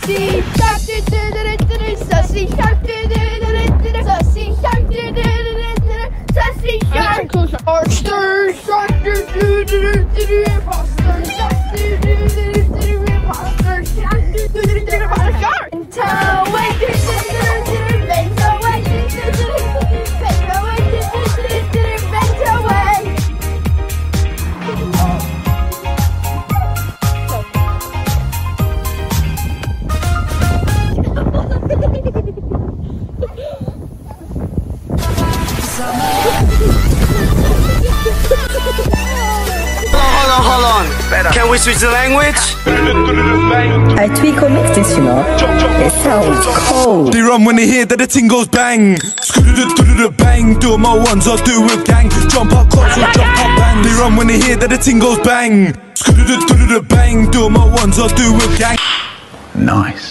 Sussy shark, did it, did it, sussy shark, did it, did it, sussy shark, did it, did it, sussy shark, shark. Hold on, hold on, hold on. Can we switch the language? I tweak or mix this, you know. It sounds cold. They run when they hear that the thing goes bang. Bang, do my ones, I'll do a gang. Jump up close or jump up bang. They run when they hear that the thing goes bang. Bang, do my ones, I'll do a gang. Nice.